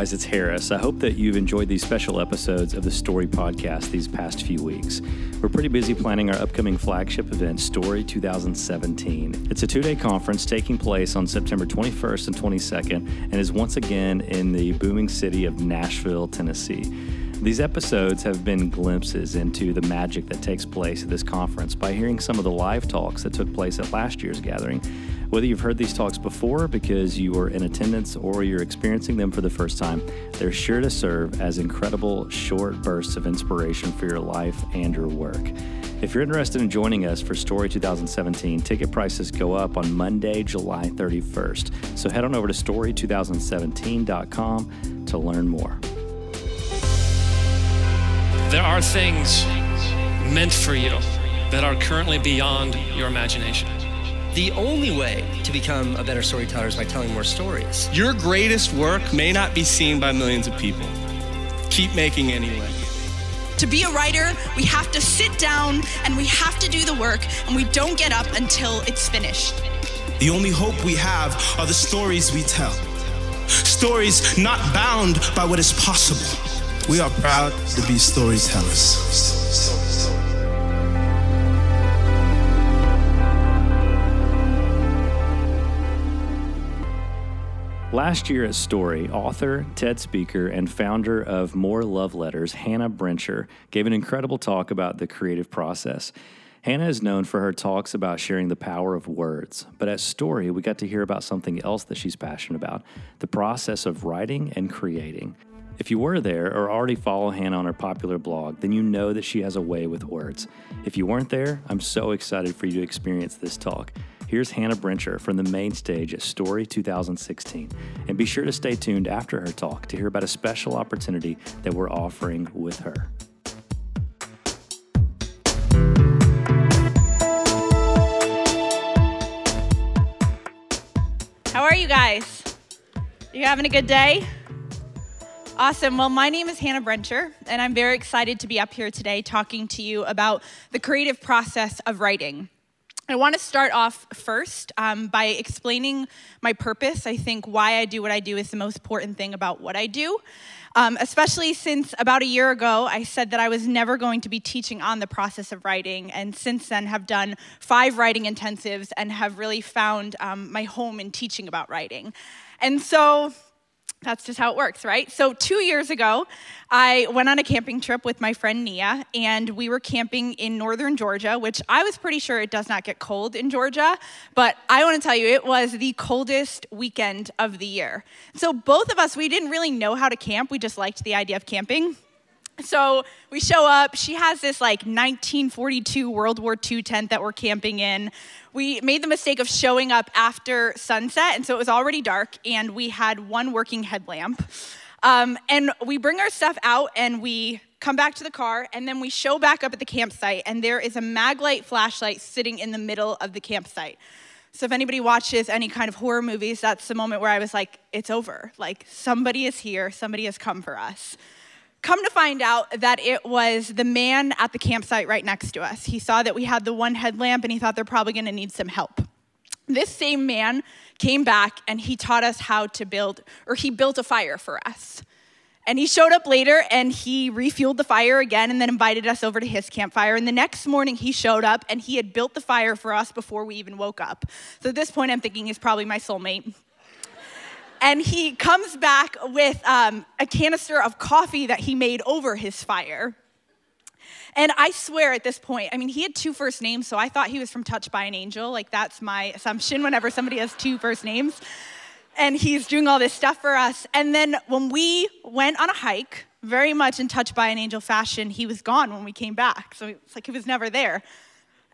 guys, it's Harris. I hope that you've enjoyed these special episodes of the Story Podcast these past few weeks. We're pretty busy planning our upcoming flagship event, Story 2017. It's a two day conference taking place on September 21st and 22nd and is once again in the booming city of Nashville, Tennessee. These episodes have been glimpses into the magic that takes place at this conference by hearing some of the live talks that took place at last year's gathering whether you've heard these talks before because you were in attendance or you're experiencing them for the first time, they're sure to serve as incredible short bursts of inspiration for your life and your work. If you're interested in joining us for Story 2017, ticket prices go up on Monday, July 31st. So head on over to story2017.com to learn more. There are things meant for you that are currently beyond your imagination. The only way to become a better storyteller is by telling more stories. Your greatest work may not be seen by millions of people. Keep making anyway. To be a writer, we have to sit down and we have to do the work, and we don't get up until it's finished. The only hope we have are the stories we tell. Stories not bound by what is possible. We are proud to be storytellers. Last year at Story, author, TED speaker, and founder of More Love Letters, Hannah Brencher, gave an incredible talk about the creative process. Hannah is known for her talks about sharing the power of words, but at Story, we got to hear about something else that she's passionate about the process of writing and creating. If you were there or already follow Hannah on her popular blog, then you know that she has a way with words. If you weren't there, I'm so excited for you to experience this talk. Here's Hannah Brencher from the main stage at Story 2016. And be sure to stay tuned after her talk to hear about a special opportunity that we're offering with her. How are you guys? You having a good day? Awesome. Well, my name is Hannah Brencher, and I'm very excited to be up here today talking to you about the creative process of writing. I want to start off first um, by explaining my purpose. I think why I do what I do is the most important thing about what I do, um, especially since about a year ago I said that I was never going to be teaching on the process of writing, and since then have done five writing intensives and have really found um, my home in teaching about writing. And so that's just how it works, right? So, two years ago, I went on a camping trip with my friend Nia, and we were camping in northern Georgia, which I was pretty sure it does not get cold in Georgia, but I want to tell you, it was the coldest weekend of the year. So, both of us, we didn't really know how to camp, we just liked the idea of camping. So we show up. She has this like 1942 World War II tent that we're camping in. We made the mistake of showing up after sunset, and so it was already dark, and we had one working headlamp. Um, and we bring our stuff out and we come back to the car, and then we show back up at the campsite, and there is a Maglite flashlight sitting in the middle of the campsite. So if anybody watches any kind of horror movies, that's the moment where I was like, it's over. Like, somebody is here, somebody has come for us. Come to find out that it was the man at the campsite right next to us. He saw that we had the one headlamp and he thought they're probably gonna need some help. This same man came back and he taught us how to build, or he built a fire for us. And he showed up later and he refueled the fire again and then invited us over to his campfire. And the next morning he showed up and he had built the fire for us before we even woke up. So at this point, I'm thinking he's probably my soulmate and he comes back with um, a canister of coffee that he made over his fire. And I swear at this point, I mean, he had two first names, so I thought he was from Touched by an Angel. Like, that's my assumption whenever somebody has two first names. And he's doing all this stuff for us. And then when we went on a hike, very much in Touched by an Angel fashion, he was gone when we came back. So it's like he was never there.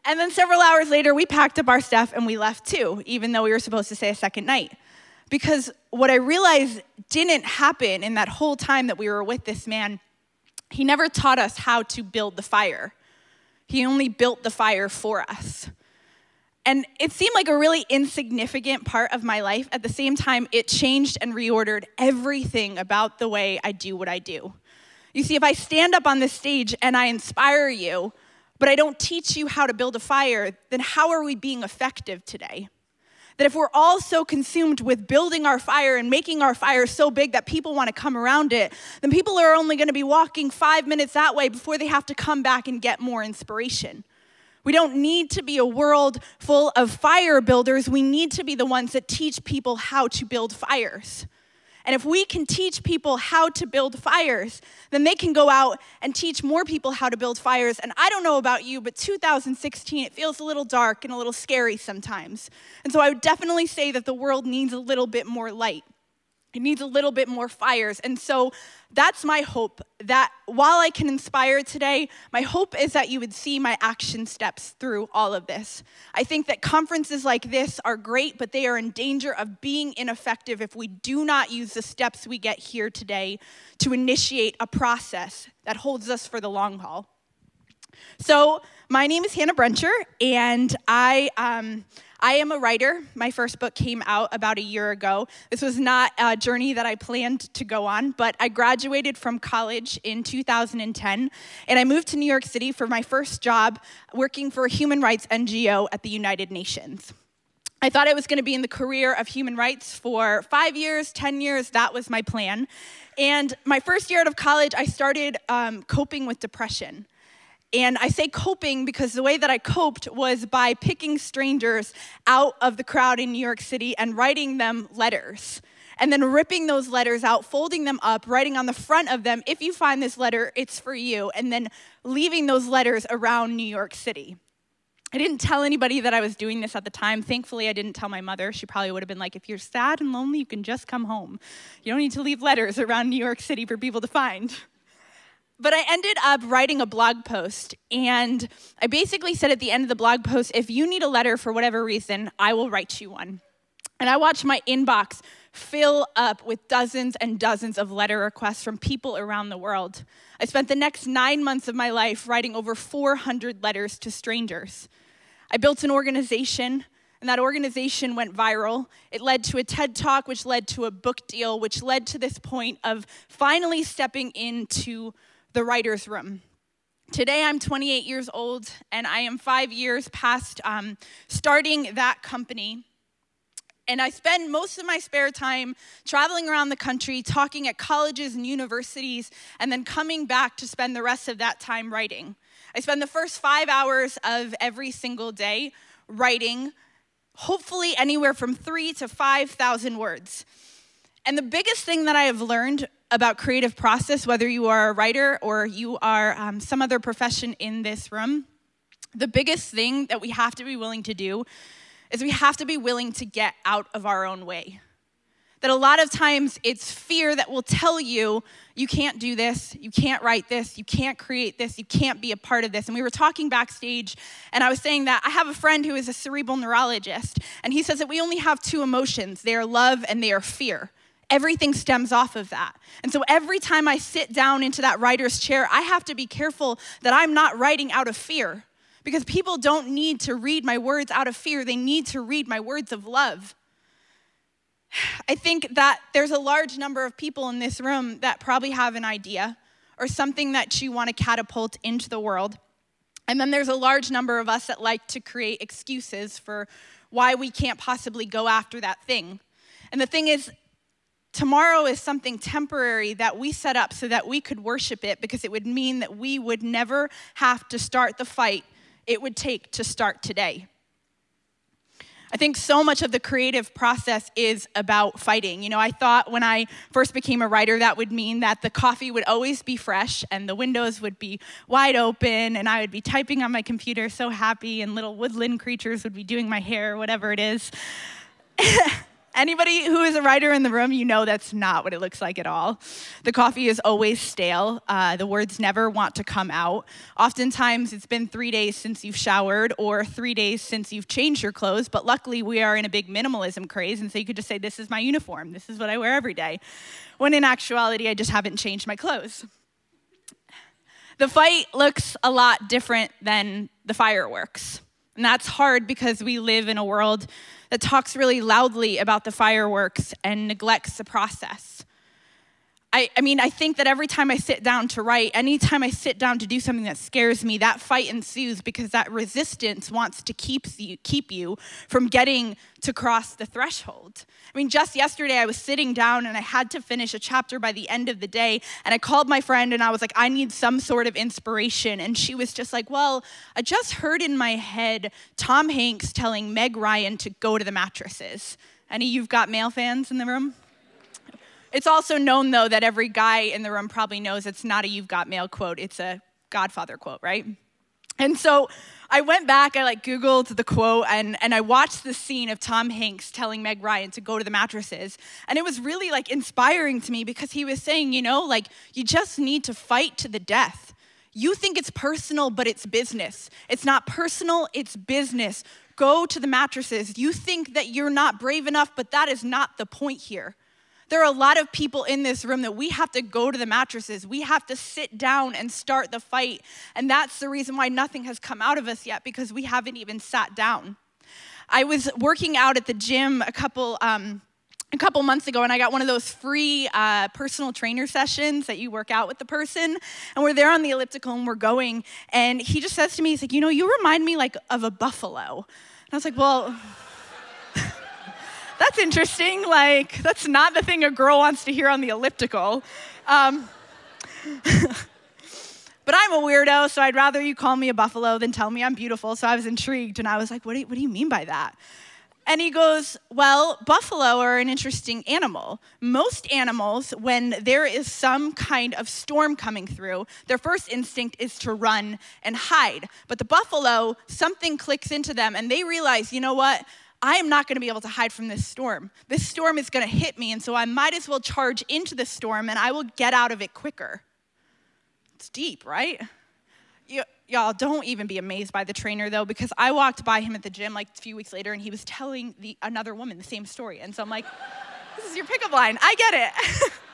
And then several hours later, we packed up our stuff and we left too, even though we were supposed to stay a second night. Because what I realized didn't happen in that whole time that we were with this man, he never taught us how to build the fire. He only built the fire for us. And it seemed like a really insignificant part of my life. At the same time, it changed and reordered everything about the way I do what I do. You see, if I stand up on this stage and I inspire you, but I don't teach you how to build a fire, then how are we being effective today? That if we're all so consumed with building our fire and making our fire so big that people want to come around it, then people are only going to be walking five minutes that way before they have to come back and get more inspiration. We don't need to be a world full of fire builders. We need to be the ones that teach people how to build fires. And if we can teach people how to build fires, then they can go out and teach more people how to build fires. And I don't know about you, but 2016, it feels a little dark and a little scary sometimes. And so I would definitely say that the world needs a little bit more light. It needs a little bit more fires. And so that's my hope that while I can inspire today, my hope is that you would see my action steps through all of this. I think that conferences like this are great, but they are in danger of being ineffective if we do not use the steps we get here today to initiate a process that holds us for the long haul. So, my name is Hannah Brencher, and I. Um, I am a writer. My first book came out about a year ago. This was not a journey that I planned to go on, but I graduated from college in 2010 and I moved to New York City for my first job working for a human rights NGO at the United Nations. I thought I was going to be in the career of human rights for five years, 10 years. That was my plan. And my first year out of college, I started um, coping with depression. And I say coping because the way that I coped was by picking strangers out of the crowd in New York City and writing them letters. And then ripping those letters out, folding them up, writing on the front of them, if you find this letter, it's for you. And then leaving those letters around New York City. I didn't tell anybody that I was doing this at the time. Thankfully, I didn't tell my mother. She probably would have been like, if you're sad and lonely, you can just come home. You don't need to leave letters around New York City for people to find. But I ended up writing a blog post, and I basically said at the end of the blog post if you need a letter for whatever reason, I will write you one. And I watched my inbox fill up with dozens and dozens of letter requests from people around the world. I spent the next nine months of my life writing over 400 letters to strangers. I built an organization, and that organization went viral. It led to a TED Talk, which led to a book deal, which led to this point of finally stepping into the writer's room. Today, I'm 28 years old, and I am five years past um, starting that company. And I spend most of my spare time traveling around the country, talking at colleges and universities, and then coming back to spend the rest of that time writing. I spend the first five hours of every single day writing, hopefully anywhere from three to 5,000 words. And the biggest thing that I have learned about creative process, whether you are a writer or you are um, some other profession in this room, the biggest thing that we have to be willing to do is we have to be willing to get out of our own way. That a lot of times it's fear that will tell you, you can't do this, you can't write this, you can't create this, you can't be a part of this. And we were talking backstage, and I was saying that I have a friend who is a cerebral neurologist, and he says that we only have two emotions they are love and they are fear everything stems off of that. And so every time I sit down into that writer's chair, I have to be careful that I'm not writing out of fear because people don't need to read my words out of fear, they need to read my words of love. I think that there's a large number of people in this room that probably have an idea or something that you want to catapult into the world. And then there's a large number of us that like to create excuses for why we can't possibly go after that thing. And the thing is, Tomorrow is something temporary that we set up so that we could worship it because it would mean that we would never have to start the fight it would take to start today. I think so much of the creative process is about fighting. You know, I thought when I first became a writer, that would mean that the coffee would always be fresh and the windows would be wide open and I would be typing on my computer so happy and little woodland creatures would be doing my hair, whatever it is. Anybody who is a writer in the room, you know that's not what it looks like at all. The coffee is always stale. Uh, the words never want to come out. Oftentimes, it's been three days since you've showered or three days since you've changed your clothes, but luckily, we are in a big minimalism craze, and so you could just say, This is my uniform. This is what I wear every day. When in actuality, I just haven't changed my clothes. The fight looks a lot different than the fireworks. And that's hard because we live in a world that talks really loudly about the fireworks and neglects the process. I, I mean, I think that every time I sit down to write, anytime I sit down to do something that scares me, that fight ensues because that resistance wants to keep you, keep you from getting to cross the threshold. I mean, just yesterday I was sitting down and I had to finish a chapter by the end of the day. And I called my friend and I was like, I need some sort of inspiration. And she was just like, Well, I just heard in my head Tom Hanks telling Meg Ryan to go to the mattresses. Any You've Got Mail fans in the room? It's also known, though, that every guy in the room probably knows it's not a You've Got Mail quote, it's a Godfather quote, right? And so I went back, I like Googled the quote, and, and I watched the scene of Tom Hanks telling Meg Ryan to go to the mattresses. And it was really like inspiring to me because he was saying, you know, like you just need to fight to the death. You think it's personal, but it's business. It's not personal, it's business. Go to the mattresses. You think that you're not brave enough, but that is not the point here. There are a lot of people in this room that we have to go to the mattresses. We have to sit down and start the fight. And that's the reason why nothing has come out of us yet because we haven't even sat down. I was working out at the gym a couple. Um, a couple months ago, and I got one of those free uh, personal trainer sessions that you work out with the person. And we're there on the elliptical and we're going. And he just says to me, he's like, You know, you remind me like of a buffalo. And I was like, Well, that's interesting. Like, that's not the thing a girl wants to hear on the elliptical. Um, but I'm a weirdo, so I'd rather you call me a buffalo than tell me I'm beautiful. So I was intrigued, and I was like, what do you, what do you mean by that? And he goes, Well, buffalo are an interesting animal. Most animals, when there is some kind of storm coming through, their first instinct is to run and hide. But the buffalo, something clicks into them and they realize, you know what? I am not going to be able to hide from this storm. This storm is going to hit me, and so I might as well charge into the storm and I will get out of it quicker. It's deep, right? You, y'all, don't even be amazed by the trainer though, because I walked by him at the gym like a few weeks later and he was telling the, another woman the same story. And so I'm like, this is your pickup line. I get it.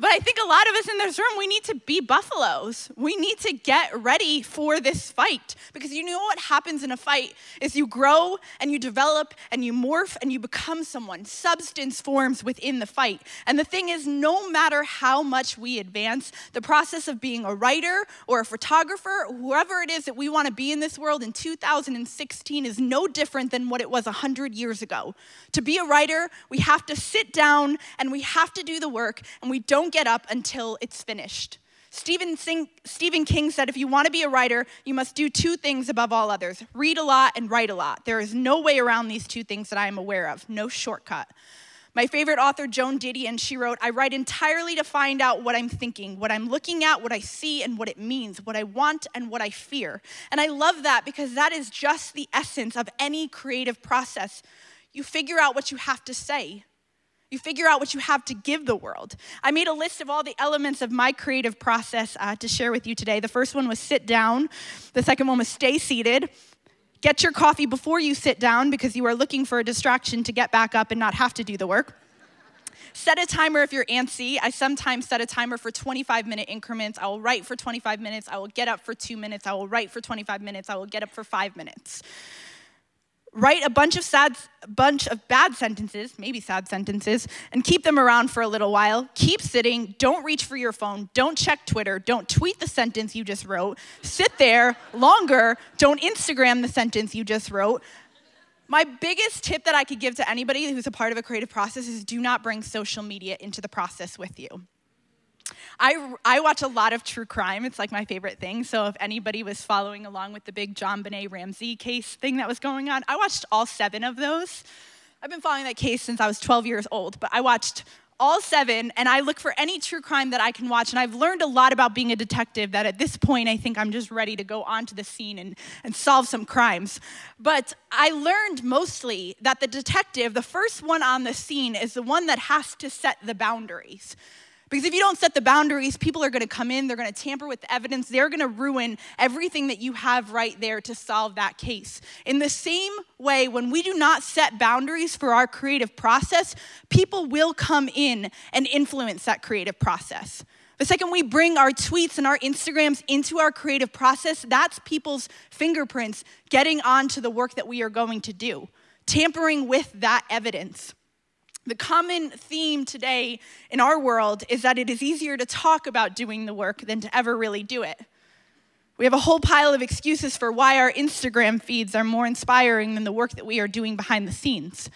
But I think a lot of us in this room, we need to be buffaloes. We need to get ready for this fight. Because you know what happens in a fight is you grow and you develop and you morph and you become someone. Substance forms within the fight. And the thing is, no matter how much we advance, the process of being a writer or a photographer, whoever it is that we want to be in this world in 2016 is no different than what it was 100 years ago. To be a writer, we have to sit down and we have to do the work and we don't get up until it's finished. Stephen, Sing, Stephen King said if you want to be a writer, you must do two things above all others read a lot and write a lot. There is no way around these two things that I am aware of, no shortcut. My favorite author, Joan Didion, she wrote, I write entirely to find out what I'm thinking, what I'm looking at, what I see, and what it means, what I want and what I fear. And I love that because that is just the essence of any creative process. You figure out what you have to say. You figure out what you have to give the world. I made a list of all the elements of my creative process uh, to share with you today. The first one was sit down, the second one was stay seated. Get your coffee before you sit down because you are looking for a distraction to get back up and not have to do the work. Set a timer if you're antsy. I sometimes set a timer for 25 minute increments. I will write for 25 minutes. I will get up for two minutes. I will write for 25 minutes. I will get up for five minutes write a bunch of sad bunch of bad sentences maybe sad sentences and keep them around for a little while. Keep sitting. Don't reach for your phone. Don't check twitter. Don't tweet the sentence you just wrote. Sit there longer. Don't instagram the sentence you just wrote. My biggest tip that i could give to anybody who's a part of a creative process is do not bring social media into the process with you I, I watch a lot of true crime. It's like my favorite thing. So if anybody was following along with the big JonBenét Ramsey case thing that was going on, I watched all seven of those. I've been following that case since I was 12 years old, but I watched all seven and I look for any true crime that I can watch. And I've learned a lot about being a detective that at this point I think I'm just ready to go onto the scene and, and solve some crimes. But I learned mostly that the detective, the first one on the scene, is the one that has to set the boundaries. Because if you don't set the boundaries, people are going to come in, they're going to tamper with the evidence, they're going to ruin everything that you have right there to solve that case. In the same way, when we do not set boundaries for our creative process, people will come in and influence that creative process. The second we bring our tweets and our Instagrams into our creative process, that's people's fingerprints getting onto the work that we are going to do, tampering with that evidence. The common theme today in our world is that it is easier to talk about doing the work than to ever really do it. We have a whole pile of excuses for why our Instagram feeds are more inspiring than the work that we are doing behind the scenes.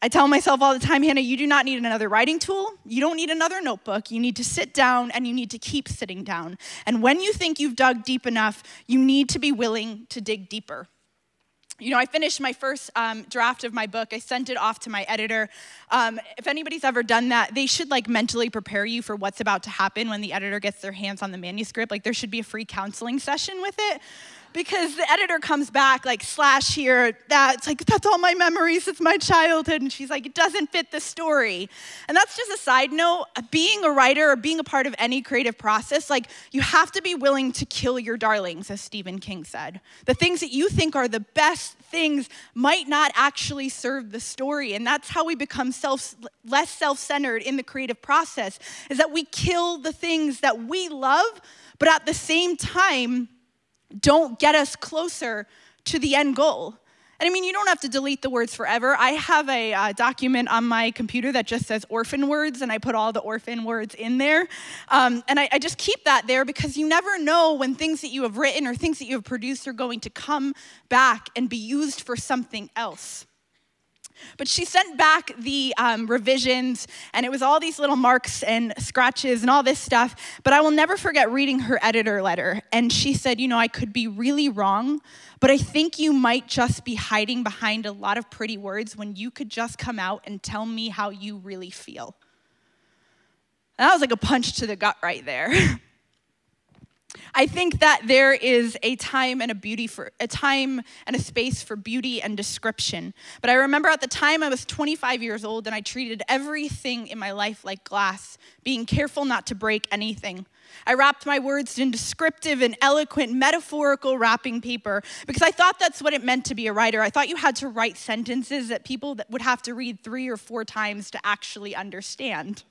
I tell myself all the time, Hannah, you do not need another writing tool. You don't need another notebook. You need to sit down and you need to keep sitting down. And when you think you've dug deep enough, you need to be willing to dig deeper. You know, I finished my first um, draft of my book. I sent it off to my editor. Um, if anybody's ever done that, they should like mentally prepare you for what's about to happen when the editor gets their hands on the manuscript. Like, there should be a free counseling session with it because the editor comes back like slash here that's like that's all my memories it's my childhood and she's like it doesn't fit the story. And that's just a side note uh, being a writer or being a part of any creative process like you have to be willing to kill your darlings as stephen king said. The things that you think are the best things might not actually serve the story and that's how we become self less self-centered in the creative process is that we kill the things that we love but at the same time don't get us closer to the end goal. And I mean, you don't have to delete the words forever. I have a uh, document on my computer that just says orphan words, and I put all the orphan words in there. Um, and I, I just keep that there because you never know when things that you have written or things that you have produced are going to come back and be used for something else. But she sent back the um, revisions, and it was all these little marks and scratches and all this stuff. But I will never forget reading her editor letter. And she said, You know, I could be really wrong, but I think you might just be hiding behind a lot of pretty words when you could just come out and tell me how you really feel. And that was like a punch to the gut right there. I think that there is a time and a beauty for a time and a space for beauty and description. But I remember at the time I was 25 years old and I treated everything in my life like glass, being careful not to break anything. I wrapped my words in descriptive and eloquent, metaphorical wrapping paper because I thought that's what it meant to be a writer. I thought you had to write sentences that people would have to read three or four times to actually understand.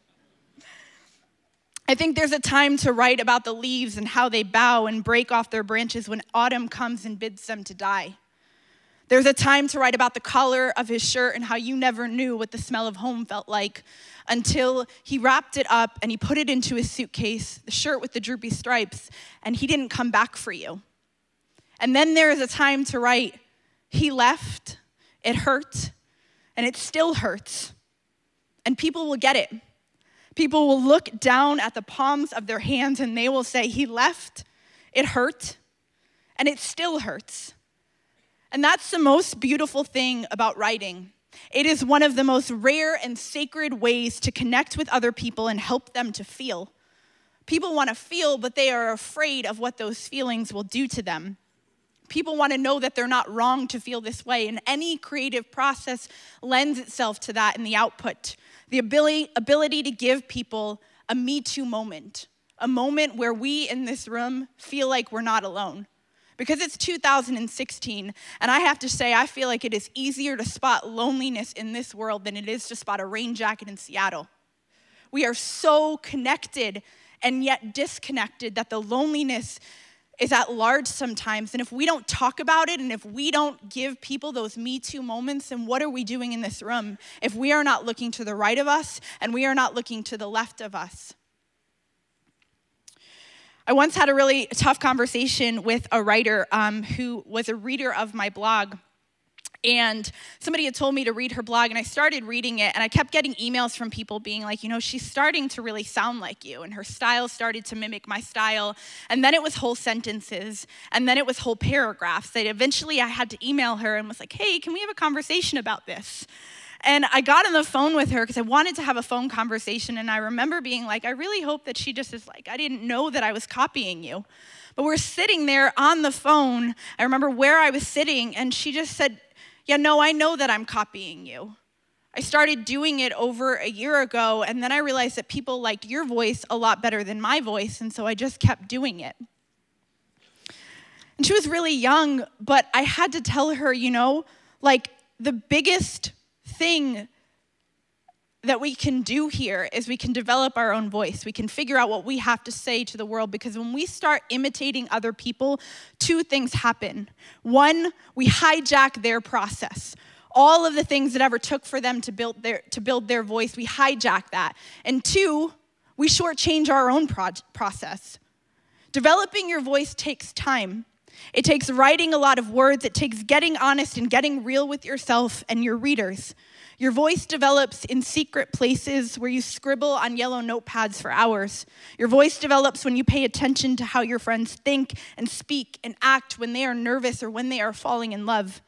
I think there's a time to write about the leaves and how they bow and break off their branches when autumn comes and bids them to die. There's a time to write about the collar of his shirt and how you never knew what the smell of home felt like until he wrapped it up and he put it into his suitcase, the shirt with the droopy stripes, and he didn't come back for you. And then there is a time to write, he left, it hurt, and it still hurts. And people will get it. People will look down at the palms of their hands and they will say, He left, it hurt, and it still hurts. And that's the most beautiful thing about writing. It is one of the most rare and sacred ways to connect with other people and help them to feel. People want to feel, but they are afraid of what those feelings will do to them. People want to know that they're not wrong to feel this way, and any creative process lends itself to that in the output the ability, ability to give people a Me Too moment, a moment where we in this room feel like we're not alone. Because it's 2016, and I have to say, I feel like it is easier to spot loneliness in this world than it is to spot a rain jacket in Seattle. We are so connected and yet disconnected that the loneliness is at large sometimes. And if we don't talk about it and if we don't give people those Me Too moments, then what are we doing in this room if we are not looking to the right of us and we are not looking to the left of us? I once had a really tough conversation with a writer um, who was a reader of my blog. And somebody had told me to read her blog, and I started reading it, and I kept getting emails from people being like, you know, she's starting to really sound like you, and her style started to mimic my style. And then it was whole sentences, and then it was whole paragraphs. That eventually I had to email her and was like, hey, can we have a conversation about this? And I got on the phone with her because I wanted to have a phone conversation. And I remember being like, I really hope that she just is like, I didn't know that I was copying you. But we're sitting there on the phone. I remember where I was sitting, and she just said, yeah, no, I know that I'm copying you. I started doing it over a year ago, and then I realized that people liked your voice a lot better than my voice, and so I just kept doing it. And she was really young, but I had to tell her, you know, like the biggest thing that we can do here is we can develop our own voice. We can figure out what we have to say to the world because when we start imitating other people, two things happen. One, we hijack their process. all of the things that ever took for them to build their, to build their voice, we hijack that. And two, we shortchange our own pro- process. Developing your voice takes time. It takes writing a lot of words, it takes getting honest and getting real with yourself and your readers. Your voice develops in secret places where you scribble on yellow notepads for hours. Your voice develops when you pay attention to how your friends think and speak and act when they are nervous or when they are falling in love.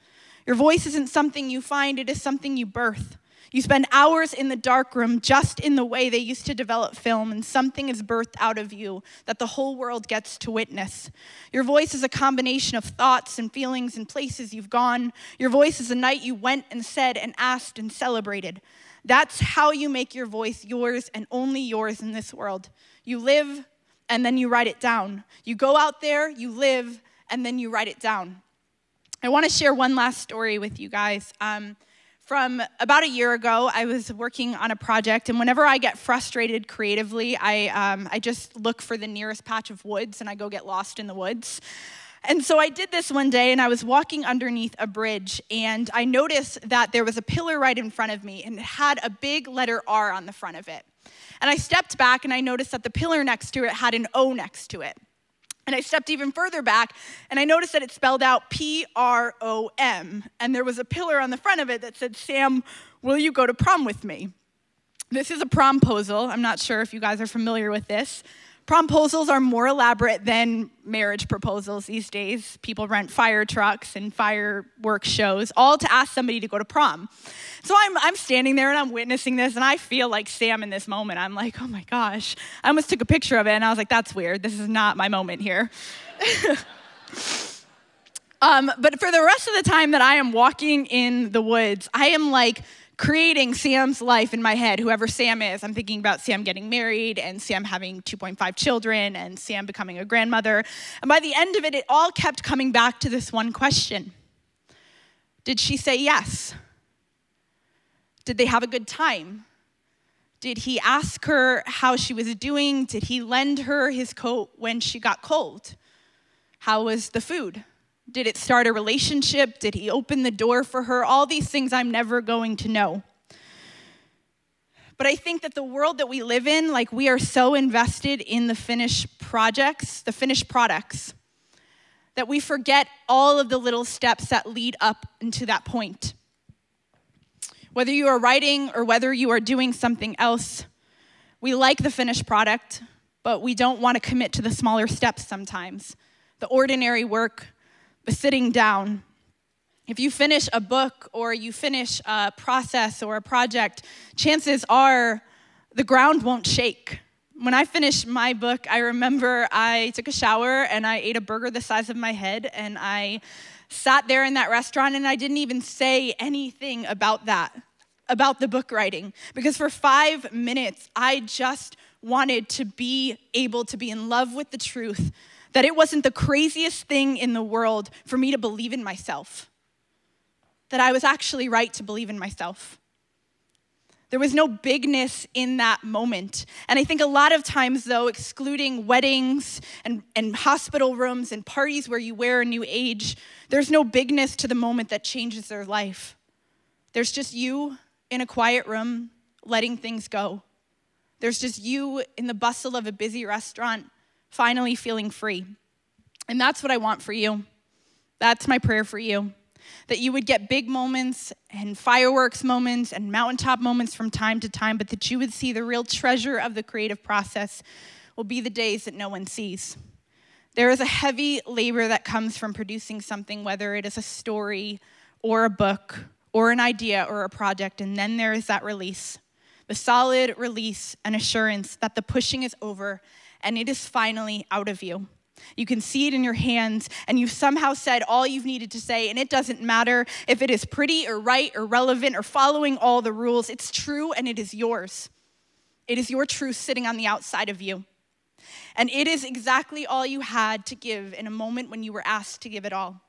Your voice isn't something you find, it is something you birth. You spend hours in the darkroom just in the way they used to develop film, and something is birthed out of you that the whole world gets to witness. Your voice is a combination of thoughts and feelings and places you've gone. Your voice is a night you went and said and asked and celebrated. That's how you make your voice yours and only yours in this world. You live and then you write it down. You go out there, you live, and then you write it down. I want to share one last story with you guys. Um, from about a year ago, I was working on a project, and whenever I get frustrated creatively, I, um, I just look for the nearest patch of woods and I go get lost in the woods. And so I did this one day, and I was walking underneath a bridge, and I noticed that there was a pillar right in front of me, and it had a big letter R on the front of it. And I stepped back, and I noticed that the pillar next to it had an O next to it. And I stepped even further back and I noticed that it spelled out P R O M. And there was a pillar on the front of it that said, Sam, will you go to prom with me? This is a promposal. I'm not sure if you guys are familiar with this. Promposals are more elaborate than marriage proposals these days. People rent fire trucks and fireworks shows, all to ask somebody to go to prom. So I'm, I'm standing there and I'm witnessing this, and I feel like Sam in this moment. I'm like, oh my gosh. I almost took a picture of it, and I was like, that's weird. This is not my moment here. um, but for the rest of the time that I am walking in the woods, I am like, creating Sam's life in my head, whoever Sam is. I'm thinking about Sam getting married and Sam having 2.5 children and Sam becoming a grandmother. And by the end of it, it all kept coming back to this one question Did she say yes? Did they have a good time? Did he ask her how she was doing? Did he lend her his coat when she got cold? How was the food? Did it start a relationship? Did he open the door for her? All these things I'm never going to know. But I think that the world that we live in, like we are so invested in the finished projects, the finished products, that we forget all of the little steps that lead up into that point. Whether you are writing or whether you are doing something else, we like the finished product, but we don't want to commit to the smaller steps sometimes. The ordinary work, the sitting down. If you finish a book or you finish a process or a project, chances are the ground won't shake. When I finished my book, I remember I took a shower and I ate a burger the size of my head and I sat there in that restaurant and I didn't even say anything about that, about the book writing. Because for five minutes, I just wanted to be able to be in love with the truth that it wasn't the craziest thing in the world for me to believe in myself, that I was actually right to believe in myself. There was no bigness in that moment. And I think a lot of times, though, excluding weddings and, and hospital rooms and parties where you wear a new age, there's no bigness to the moment that changes their life. There's just you in a quiet room letting things go. There's just you in the bustle of a busy restaurant finally feeling free. And that's what I want for you. That's my prayer for you. That you would get big moments and fireworks moments and mountaintop moments from time to time, but that you would see the real treasure of the creative process will be the days that no one sees. There is a heavy labor that comes from producing something, whether it is a story or a book or an idea or a project, and then there is that release the solid release and assurance that the pushing is over and it is finally out of you. You can see it in your hands, and you've somehow said all you've needed to say, and it doesn't matter if it is pretty or right or relevant or following all the rules. It's true and it is yours. It is your truth sitting on the outside of you. And it is exactly all you had to give in a moment when you were asked to give it all.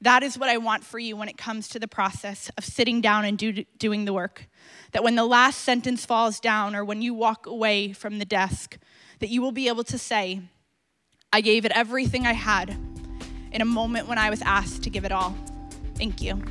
That is what I want for you when it comes to the process of sitting down and do, doing the work. That when the last sentence falls down or when you walk away from the desk, that you will be able to say, I gave it everything I had in a moment when I was asked to give it all. Thank you.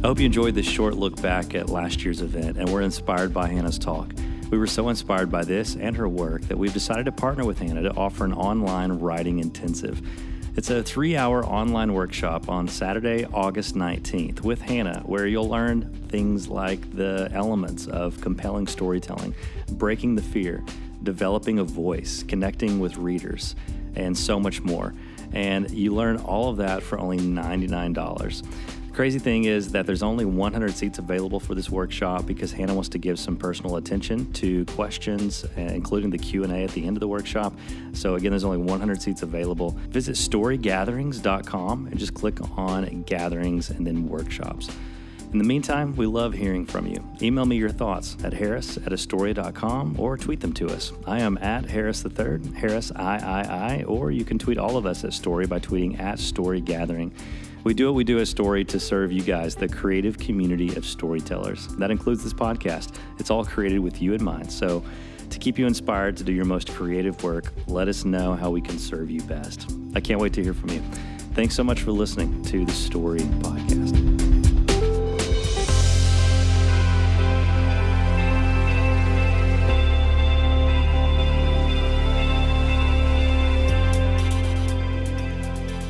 I hope you enjoyed this short look back at last year's event and were inspired by Hannah's talk. We were so inspired by this and her work that we've decided to partner with Hannah to offer an online writing intensive. It's a three hour online workshop on Saturday, August 19th with Hannah, where you'll learn things like the elements of compelling storytelling, breaking the fear, developing a voice, connecting with readers, and so much more. And you learn all of that for only $99 crazy thing is that there's only 100 seats available for this workshop because Hannah wants to give some personal attention to questions, uh, including the Q&A at the end of the workshop. So again, there's only 100 seats available. Visit storygatherings.com and just click on gatherings and then workshops. In the meantime, we love hearing from you. Email me your thoughts at harris at astoria.com or tweet them to us. I am at Harris III, Harris III, or you can tweet all of us at Story by tweeting at Story Gathering. We do what we do as Story to serve you guys, the creative community of storytellers. That includes this podcast. It's all created with you in mind. So, to keep you inspired to do your most creative work, let us know how we can serve you best. I can't wait to hear from you. Thanks so much for listening to the Story Podcast.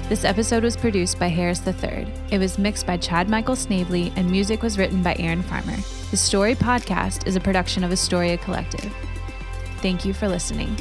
This episode was produced by Harris III. It was mixed by Chad Michael Snavely, and music was written by Aaron Farmer. The Story Podcast is a production of Astoria Collective. Thank you for listening.